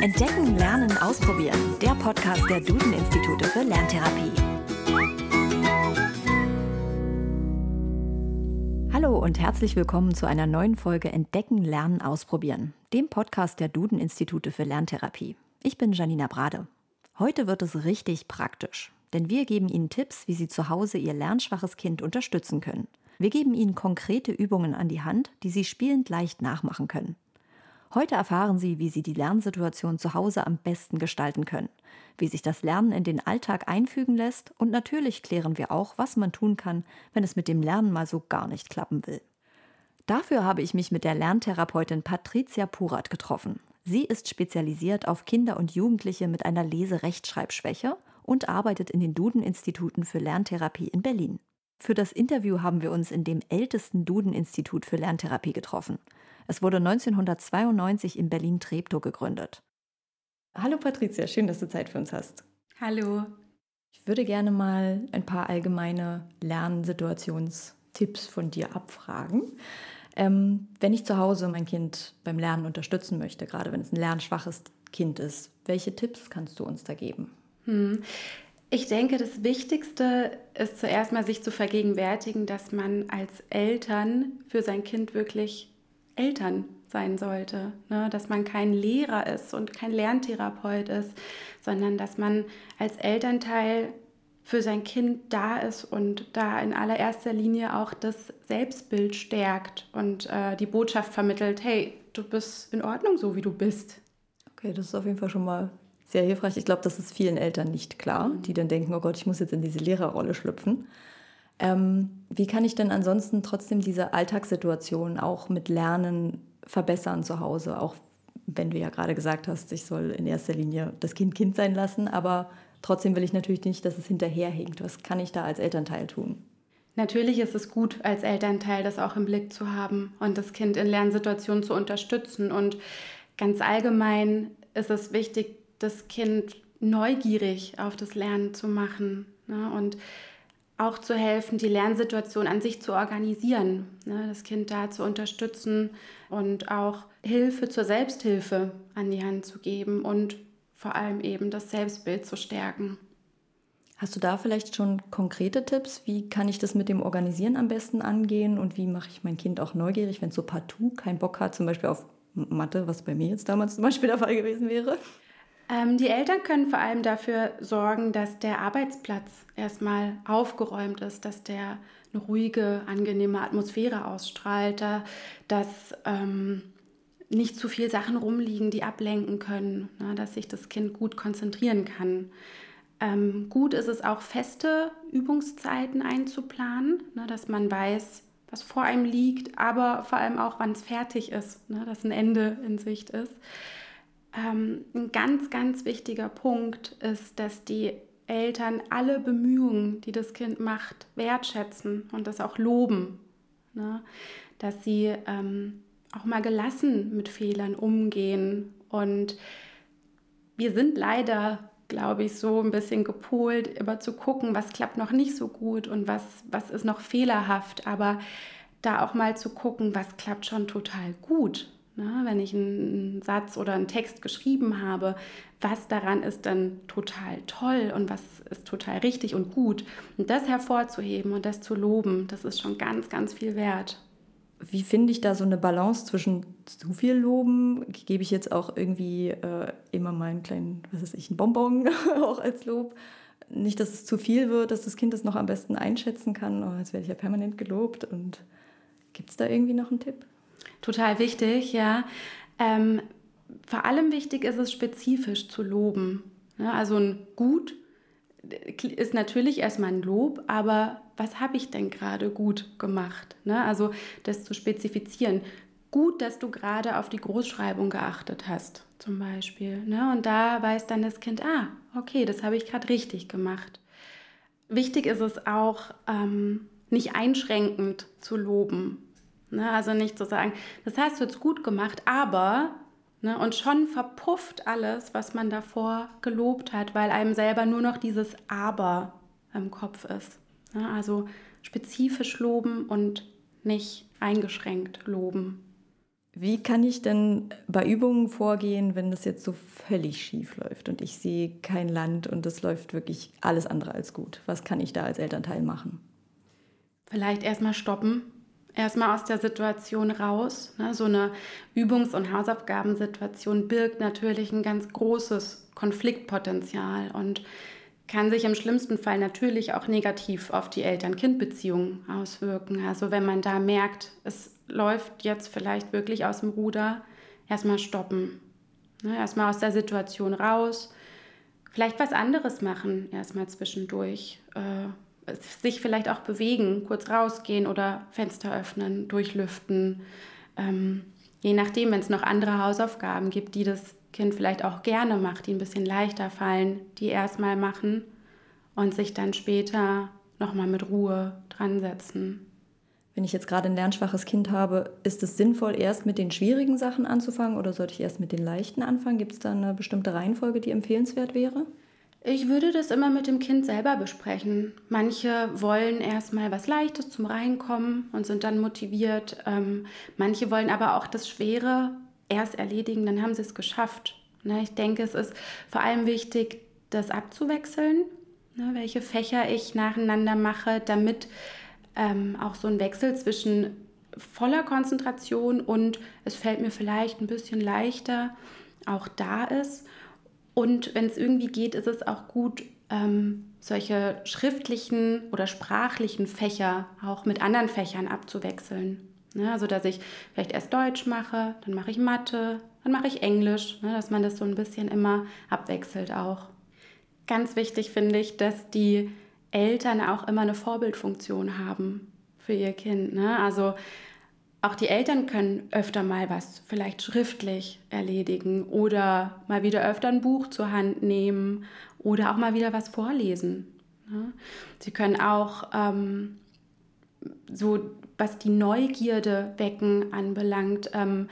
Entdecken, Lernen, Ausprobieren. Der Podcast der Duden-Institute für Lerntherapie. Hallo und herzlich willkommen zu einer neuen Folge Entdecken, Lernen, Ausprobieren, dem Podcast der Duden-Institute für Lerntherapie. Ich bin Janina Brade. Heute wird es richtig praktisch, denn wir geben Ihnen Tipps, wie Sie zu Hause Ihr lernschwaches Kind unterstützen können. Wir geben Ihnen konkrete Übungen an die Hand, die Sie spielend leicht nachmachen können. Heute erfahren Sie, wie Sie die Lernsituation zu Hause am besten gestalten können, wie sich das Lernen in den Alltag einfügen lässt und natürlich klären wir auch, was man tun kann, wenn es mit dem Lernen mal so gar nicht klappen will. Dafür habe ich mich mit der Lerntherapeutin Patricia Purat getroffen. Sie ist spezialisiert auf Kinder und Jugendliche mit einer Lese-Rechtschreibschwäche und arbeitet in den Duden-Instituten für Lerntherapie in Berlin. Für das Interview haben wir uns in dem ältesten Duden-Institut für Lerntherapie getroffen. Es wurde 1992 in Berlin-Treptow gegründet. Hallo Patricia, schön, dass du Zeit für uns hast. Hallo. Ich würde gerne mal ein paar allgemeine Lernsituationstipps von dir abfragen. Ähm, wenn ich zu Hause mein Kind beim Lernen unterstützen möchte, gerade wenn es ein lernschwaches Kind ist, welche Tipps kannst du uns da geben? Hm. Ich denke, das Wichtigste ist zuerst mal sich zu vergegenwärtigen, dass man als Eltern für sein Kind wirklich Eltern sein sollte. Ne? Dass man kein Lehrer ist und kein Lerntherapeut ist, sondern dass man als Elternteil für sein Kind da ist und da in allererster Linie auch das Selbstbild stärkt und äh, die Botschaft vermittelt, hey, du bist in Ordnung so, wie du bist. Okay, das ist auf jeden Fall schon mal sehr hilfreich. Ich glaube, das ist vielen Eltern nicht klar, die dann denken, oh Gott, ich muss jetzt in diese Lehrerrolle schlüpfen. Ähm, wie kann ich denn ansonsten trotzdem diese Alltagssituation auch mit Lernen verbessern zu Hause? Auch wenn du ja gerade gesagt hast, ich soll in erster Linie das Kind Kind sein lassen, aber trotzdem will ich natürlich nicht, dass es hinterherhinkt. Was kann ich da als Elternteil tun? Natürlich ist es gut, als Elternteil das auch im Blick zu haben und das Kind in Lernsituationen zu unterstützen. Und ganz allgemein ist es wichtig, das Kind neugierig auf das Lernen zu machen. Ne? Und auch zu helfen, die Lernsituation an sich zu organisieren, ne, das Kind da zu unterstützen und auch Hilfe zur Selbsthilfe an die Hand zu geben und vor allem eben das Selbstbild zu stärken. Hast du da vielleicht schon konkrete Tipps? Wie kann ich das mit dem Organisieren am besten angehen und wie mache ich mein Kind auch neugierig, wenn es so partout keinen Bock hat, zum Beispiel auf Mathe, was bei mir jetzt damals zum Beispiel der Fall gewesen wäre? Ähm, die Eltern können vor allem dafür sorgen, dass der Arbeitsplatz erstmal aufgeräumt ist, dass der eine ruhige, angenehme Atmosphäre ausstrahlt, dass ähm, nicht zu viele Sachen rumliegen, die ablenken können, ne, dass sich das Kind gut konzentrieren kann. Ähm, gut ist es auch, feste Übungszeiten einzuplanen, ne, dass man weiß, was vor einem liegt, aber vor allem auch, wann es fertig ist, ne, dass ein Ende in Sicht ist. Ähm, ein ganz, ganz wichtiger Punkt ist, dass die Eltern alle Bemühungen, die das Kind macht, wertschätzen und das auch loben. Ne? Dass sie ähm, auch mal gelassen mit Fehlern umgehen. Und wir sind leider, glaube ich, so ein bisschen gepolt, immer zu gucken, was klappt noch nicht so gut und was, was ist noch fehlerhaft. Aber da auch mal zu gucken, was klappt schon total gut Ne? Wenn ich einen Satz oder einen Text geschrieben habe, was daran ist dann total toll und was ist total richtig und gut. Und das hervorzuheben und das zu loben, das ist schon ganz, ganz viel wert. Wie finde ich da so eine Balance zwischen zu viel Loben? Gebe ich jetzt auch irgendwie äh, immer mal einen kleinen, was weiß ich, einen Bonbon auch als Lob? Nicht, dass es zu viel wird, dass das Kind das noch am besten einschätzen kann. Oh, jetzt werde ich ja permanent gelobt. Und gibt es da irgendwie noch einen Tipp? Total wichtig, ja. Ähm, vor allem wichtig ist es, spezifisch zu loben. Ja, also ein Gut ist natürlich erstmal ein Lob, aber was habe ich denn gerade gut gemacht? Ne? Also das zu spezifizieren. Gut, dass du gerade auf die Großschreibung geachtet hast, zum Beispiel. Ne? Und da weiß dann das Kind, ah, okay, das habe ich gerade richtig gemacht. Wichtig ist es auch, ähm, nicht einschränkend zu loben. Ne, also nicht zu sagen, das hast du jetzt gut gemacht, aber ne, und schon verpufft alles, was man davor gelobt hat, weil einem selber nur noch dieses Aber im Kopf ist. Ne, also spezifisch loben und nicht eingeschränkt loben. Wie kann ich denn bei Übungen vorgehen, wenn das jetzt so völlig schief läuft und ich sehe kein Land und es läuft wirklich alles andere als gut? Was kann ich da als Elternteil machen? Vielleicht erstmal stoppen, erstmal aus der Situation raus. Ne? So eine Übungs- und Hausaufgabensituation birgt natürlich ein ganz großes Konfliktpotenzial und kann sich im schlimmsten Fall natürlich auch negativ auf die Eltern-Kind-Beziehung auswirken. Also wenn man da merkt, es läuft jetzt vielleicht wirklich aus dem Ruder, erstmal stoppen. Ne, erstmal aus der Situation raus, vielleicht was anderes machen, erstmal zwischendurch. Äh, sich vielleicht auch bewegen, kurz rausgehen oder Fenster öffnen, durchlüften. Ähm, je nachdem, wenn es noch andere Hausaufgaben gibt, die das Kind vielleicht auch gerne macht, die ein bisschen leichter fallen, die erstmal machen und sich dann später nochmal mit Ruhe dran setzen. Wenn ich jetzt gerade ein lernschwaches Kind habe, ist es sinnvoll, erst mit den schwierigen Sachen anzufangen oder sollte ich erst mit den leichten anfangen? Gibt es da eine bestimmte Reihenfolge, die empfehlenswert wäre? Ich würde das immer mit dem Kind selber besprechen. Manche wollen erstmal was Leichtes zum Reinkommen und sind dann motiviert. Ähm, manche wollen aber auch das Schwere erst erledigen, dann haben sie es geschafft. Ne, ich denke, es ist vor allem wichtig, das abzuwechseln, ne, welche Fächer ich nacheinander mache, damit ähm, auch so ein Wechsel zwischen voller Konzentration und es fällt mir vielleicht ein bisschen leichter auch da ist. Und wenn es irgendwie geht, ist es auch gut, ähm, solche schriftlichen oder sprachlichen Fächer auch mit anderen Fächern abzuwechseln. Ne? Also dass ich vielleicht erst Deutsch mache, dann mache ich Mathe, dann mache ich Englisch, ne? dass man das so ein bisschen immer abwechselt auch. Ganz wichtig finde ich, dass die Eltern auch immer eine Vorbildfunktion haben für ihr Kind. Ne? Also auch die Eltern können öfter mal was vielleicht schriftlich erledigen oder mal wieder öfter ein Buch zur Hand nehmen oder auch mal wieder was vorlesen. Ne? Sie können auch ähm, so, was die Neugierde wecken anbelangt, ähm,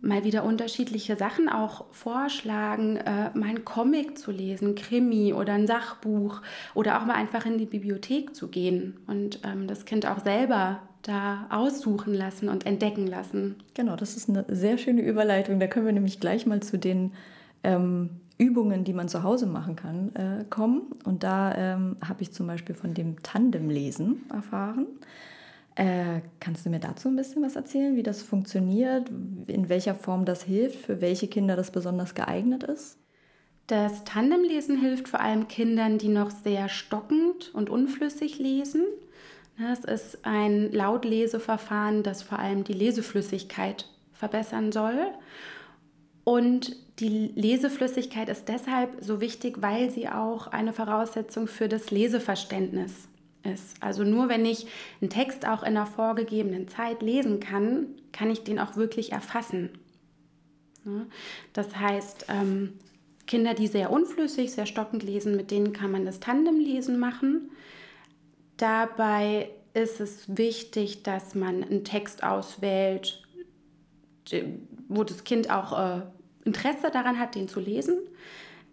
mal wieder unterschiedliche Sachen auch vorschlagen, äh, mal einen Comic zu lesen, Krimi oder ein Sachbuch oder auch mal einfach in die Bibliothek zu gehen und ähm, das Kind auch selber da aussuchen lassen und entdecken lassen. Genau, das ist eine sehr schöne Überleitung. Da können wir nämlich gleich mal zu den ähm, Übungen, die man zu Hause machen kann, äh, kommen. Und da ähm, habe ich zum Beispiel von dem Tandemlesen erfahren. Äh, kannst du mir dazu ein bisschen was erzählen, wie das funktioniert, in welcher Form das hilft, für welche Kinder das besonders geeignet ist? Das Tandemlesen hilft vor allem Kindern, die noch sehr stockend und unflüssig lesen. Es ist ein Lautleseverfahren, das vor allem die Leseflüssigkeit verbessern soll. Und die Leseflüssigkeit ist deshalb so wichtig, weil sie auch eine Voraussetzung für das Leseverständnis ist. Also nur wenn ich einen Text auch in einer vorgegebenen Zeit lesen kann, kann ich den auch wirklich erfassen. Das heißt, ähm, Kinder, die sehr unflüssig, sehr stockend lesen, mit denen kann man das Tandemlesen machen. Dabei ist es wichtig, dass man einen Text auswählt, wo das Kind auch äh, Interesse daran hat, den zu lesen.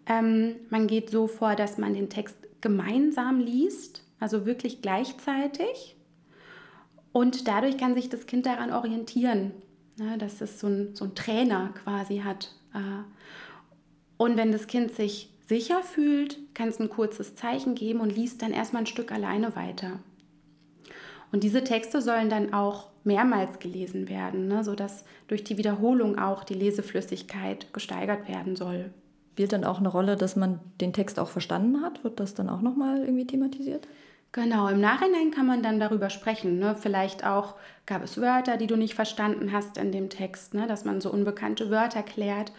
Ähm, man geht so vor, dass man den Text gemeinsam liest also wirklich gleichzeitig. Und dadurch kann sich das Kind daran orientieren, ne, dass es so ein, so ein Trainer quasi hat. Äh. Und wenn das Kind sich sicher fühlt, kann es ein kurzes Zeichen geben und liest dann erstmal ein Stück alleine weiter. Und diese Texte sollen dann auch mehrmals gelesen werden, ne, sodass durch die Wiederholung auch die Leseflüssigkeit gesteigert werden soll. Spielt dann auch eine Rolle, dass man den Text auch verstanden hat? Wird das dann auch nochmal irgendwie thematisiert? Genau, im Nachhinein kann man dann darüber sprechen. Ne? Vielleicht auch gab es Wörter, die du nicht verstanden hast in dem Text, ne? dass man so unbekannte Wörter klärt.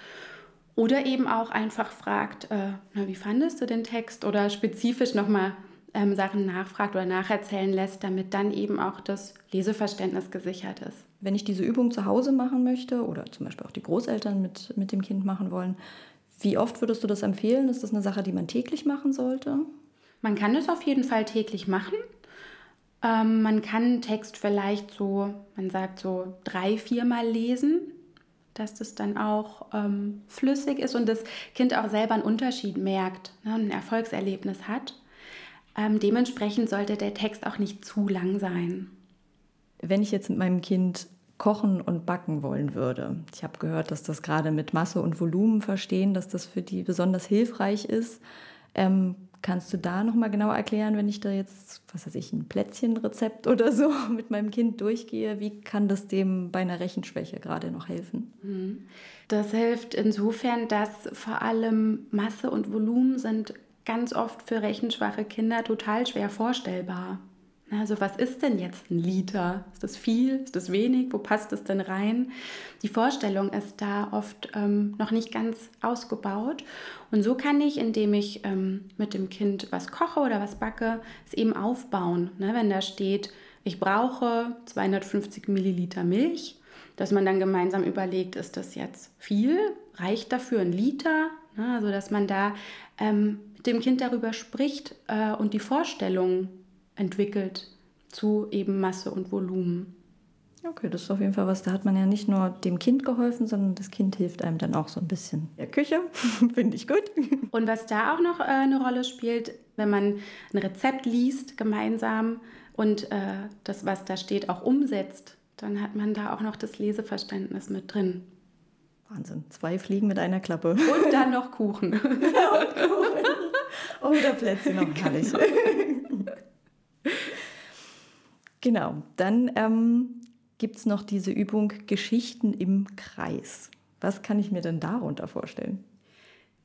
Oder eben auch einfach fragt, äh, na, wie fandest du den Text? Oder spezifisch nochmal ähm, Sachen nachfragt oder nacherzählen lässt, damit dann eben auch das Leseverständnis gesichert ist. Wenn ich diese Übung zu Hause machen möchte oder zum Beispiel auch die Großeltern mit, mit dem Kind machen wollen, wie oft würdest du das empfehlen? Ist das eine Sache, die man täglich machen sollte? Man kann es auf jeden Fall täglich machen. Ähm, man kann Text vielleicht so, man sagt so drei, viermal lesen, dass das dann auch ähm, flüssig ist und das Kind auch selber einen Unterschied merkt, ne, ein Erfolgserlebnis hat. Ähm, dementsprechend sollte der Text auch nicht zu lang sein. Wenn ich jetzt mit meinem Kind kochen und backen wollen würde. Ich habe gehört, dass das gerade mit Masse und Volumen verstehen, dass das für die besonders hilfreich ist. Ähm, kannst du da noch mal genauer erklären, wenn ich da jetzt, was weiß ich, ein Plätzchenrezept oder so mit meinem Kind durchgehe? Wie kann das dem bei einer Rechenschwäche gerade noch helfen? Mhm. Das hilft insofern, dass vor allem Masse und Volumen sind ganz oft für rechenschwache Kinder total schwer vorstellbar. Also was ist denn jetzt ein Liter? Ist das viel? Ist das wenig? Wo passt es denn rein? Die Vorstellung ist da oft ähm, noch nicht ganz ausgebaut. Und so kann ich, indem ich ähm, mit dem Kind was koche oder was backe, es eben aufbauen. Ne? Wenn da steht, ich brauche 250 Milliliter Milch, dass man dann gemeinsam überlegt, ist das jetzt viel? Reicht dafür ein Liter? Ne? Also dass man da ähm, mit dem Kind darüber spricht äh, und die Vorstellung entwickelt zu eben Masse und Volumen. Okay, das ist auf jeden Fall was. Da hat man ja nicht nur dem Kind geholfen, sondern das Kind hilft einem dann auch so ein bisschen in der Küche. Finde ich gut. Und was da auch noch äh, eine Rolle spielt, wenn man ein Rezept liest gemeinsam und äh, das, was da steht, auch umsetzt, dann hat man da auch noch das Leseverständnis mit drin. Wahnsinn. Zwei Fliegen mit einer Klappe. Und dann noch Kuchen. und Kuchen. Oder Plätzchen noch herrlich. Genau. Genau, dann ähm, gibt es noch diese Übung Geschichten im Kreis. Was kann ich mir denn darunter vorstellen?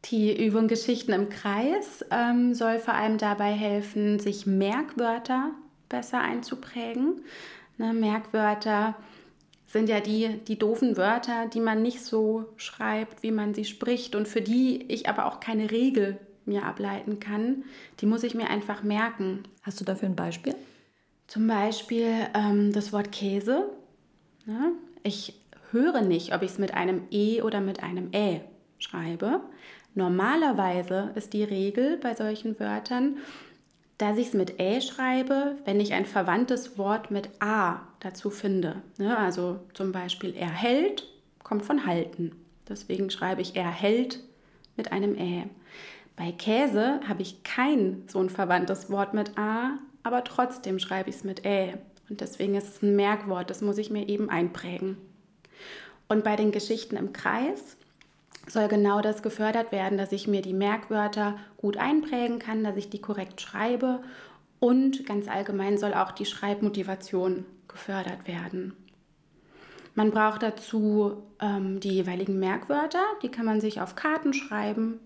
Die Übung Geschichten im Kreis ähm, soll vor allem dabei helfen, sich Merkwörter besser einzuprägen. Ne, Merkwörter sind ja die, die doofen Wörter, die man nicht so schreibt, wie man sie spricht und für die ich aber auch keine Regel mir ableiten kann. Die muss ich mir einfach merken. Hast du dafür ein Beispiel? Zum Beispiel ähm, das Wort Käse. Ja, ich höre nicht, ob ich es mit einem E oder mit einem Ä schreibe. Normalerweise ist die Regel bei solchen Wörtern, dass ich es mit Ä schreibe, wenn ich ein verwandtes Wort mit A dazu finde. Ja, also zum Beispiel erhält kommt von halten. Deswegen schreibe ich erhält mit einem Ä. Bei Käse habe ich kein so ein verwandtes Wort mit A, aber trotzdem schreibe ich es mit Ä. Und deswegen ist es ein Merkwort, das muss ich mir eben einprägen. Und bei den Geschichten im Kreis soll genau das gefördert werden, dass ich mir die Merkwörter gut einprägen kann, dass ich die korrekt schreibe und ganz allgemein soll auch die Schreibmotivation gefördert werden. Man braucht dazu ähm, die jeweiligen Merkwörter, die kann man sich auf Karten schreiben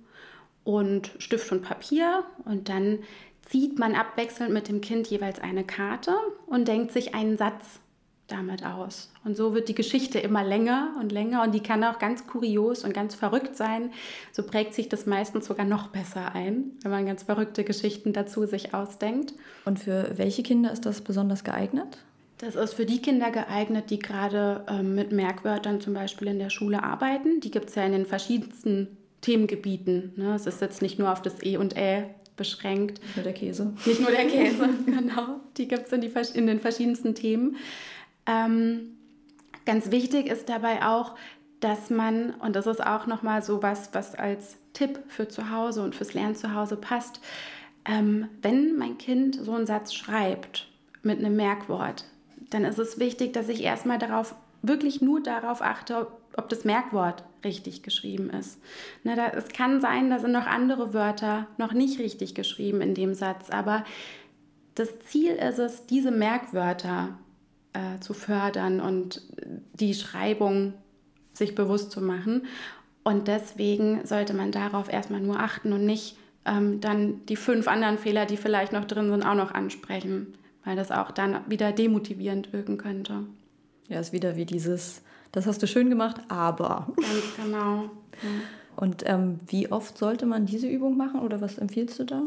und Stift und Papier und dann zieht man abwechselnd mit dem Kind jeweils eine Karte und denkt sich einen Satz damit aus. Und so wird die Geschichte immer länger und länger und die kann auch ganz kurios und ganz verrückt sein. So prägt sich das meistens sogar noch besser ein, wenn man ganz verrückte Geschichten dazu sich ausdenkt. Und für welche Kinder ist das besonders geeignet? Das ist für die Kinder geeignet, die gerade ähm, mit Merkwörtern zum Beispiel in der Schule arbeiten. Die gibt es ja in den verschiedensten Themengebieten. Ne? Es ist jetzt nicht nur auf das E und Ä beschränkt. Nicht nur der Käse. Nicht nur der Käse, genau. Die gibt es in, in den verschiedensten Themen. Ähm, ganz wichtig ist dabei auch, dass man, und das ist auch nochmal so was, was als Tipp für zu Hause und fürs Lernen zu Hause passt, ähm, wenn mein Kind so einen Satz schreibt mit einem Merkwort, dann ist es wichtig, dass ich erstmal darauf, wirklich nur darauf achte, ob das Merkwort richtig geschrieben ist. Ne, da, es kann sein, da sind noch andere Wörter noch nicht richtig geschrieben in dem Satz, aber das Ziel ist es, diese Merkwörter äh, zu fördern und die Schreibung sich bewusst zu machen. Und deswegen sollte man darauf erstmal nur achten und nicht ähm, dann die fünf anderen Fehler, die vielleicht noch drin sind, auch noch ansprechen, weil das auch dann wieder demotivierend wirken könnte. Ja, ist wieder wie dieses das hast du schön gemacht, aber. Ganz genau. Ja. Und ähm, wie oft sollte man diese Übung machen oder was empfiehlst du da?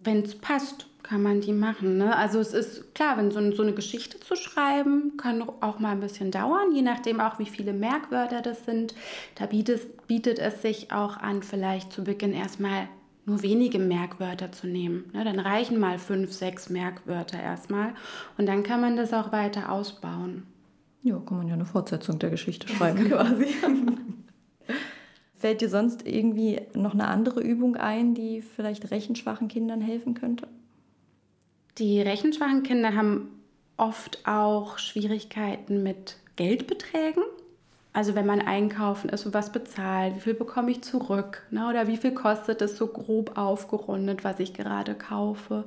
Wenn es passt, kann man die machen. Ne? Also es ist klar, wenn so, so eine Geschichte zu schreiben, kann auch mal ein bisschen dauern, je nachdem auch, wie viele Merkwörter das sind. Da bietet, bietet es sich auch an, vielleicht zu Beginn erstmal nur wenige Merkwörter zu nehmen. Ne? Dann reichen mal fünf, sechs Merkwörter erstmal und dann kann man das auch weiter ausbauen. Ja, kann man ja eine Fortsetzung der Geschichte schreiben quasi. Fällt dir sonst irgendwie noch eine andere Übung ein, die vielleicht rechenschwachen Kindern helfen könnte? Die rechenschwachen Kinder haben oft auch Schwierigkeiten mit Geldbeträgen. Also wenn man einkaufen ist und was bezahlt, wie viel bekomme ich zurück? Ne? Oder wie viel kostet es so grob aufgerundet, was ich gerade kaufe?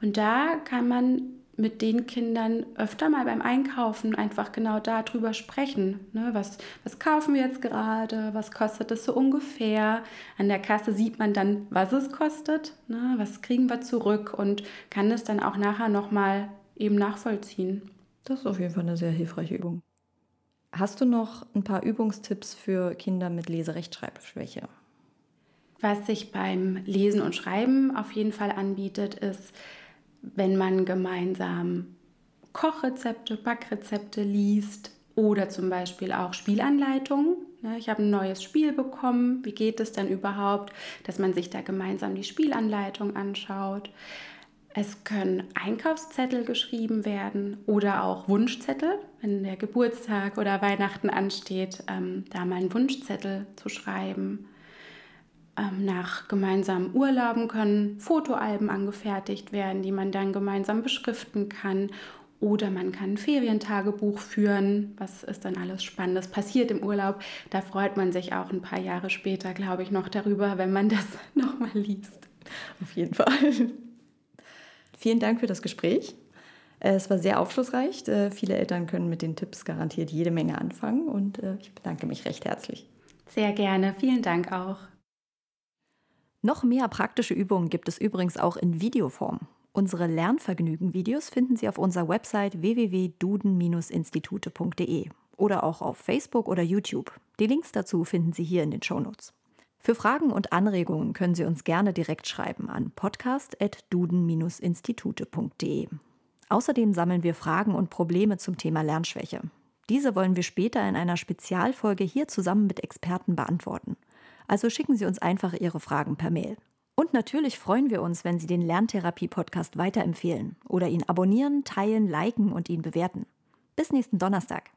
Und da kann man mit den Kindern öfter mal beim Einkaufen einfach genau darüber sprechen. Ne? Was, was kaufen wir jetzt gerade? Was kostet es so ungefähr? An der Kasse sieht man dann, was es kostet, ne? was kriegen wir zurück und kann es dann auch nachher nochmal eben nachvollziehen. Das ist auf jeden Fall eine sehr hilfreiche Übung. Hast du noch ein paar Übungstipps für Kinder mit Leserechtschreibschwäche? Was sich beim Lesen und Schreiben auf jeden Fall anbietet, ist, wenn man gemeinsam Kochrezepte, Backrezepte liest oder zum Beispiel auch Spielanleitungen. Ne, ich habe ein neues Spiel bekommen. Wie geht es denn überhaupt, dass man sich da gemeinsam die Spielanleitung anschaut? Es können Einkaufszettel geschrieben werden oder auch Wunschzettel, wenn der Geburtstag oder Weihnachten ansteht, ähm, da mal einen Wunschzettel zu schreiben. Ähm, nach gemeinsamen Urlauben können Fotoalben angefertigt werden, die man dann gemeinsam beschriften kann. Oder man kann ein Ferientagebuch führen. Was ist dann alles Spannendes passiert im Urlaub? Da freut man sich auch ein paar Jahre später, glaube ich, noch darüber, wenn man das nochmal liest. Auf jeden Fall. Vielen Dank für das Gespräch. Es war sehr aufschlussreich. Äh, viele Eltern können mit den Tipps garantiert jede Menge anfangen und äh, ich bedanke mich recht herzlich. Sehr gerne. Vielen Dank auch. Noch mehr praktische Übungen gibt es übrigens auch in Videoform. Unsere Lernvergnügen-Videos finden Sie auf unserer Website www.duden-institute.de oder auch auf Facebook oder YouTube. Die Links dazu finden Sie hier in den Shownotes. Für Fragen und Anregungen können Sie uns gerne direkt schreiben an podcast.duden-institute.de. Außerdem sammeln wir Fragen und Probleme zum Thema Lernschwäche. Diese wollen wir später in einer Spezialfolge hier zusammen mit Experten beantworten. Also schicken Sie uns einfach Ihre Fragen per Mail. Und natürlich freuen wir uns, wenn Sie den Lerntherapie-Podcast weiterempfehlen oder ihn abonnieren, teilen, liken und ihn bewerten. Bis nächsten Donnerstag.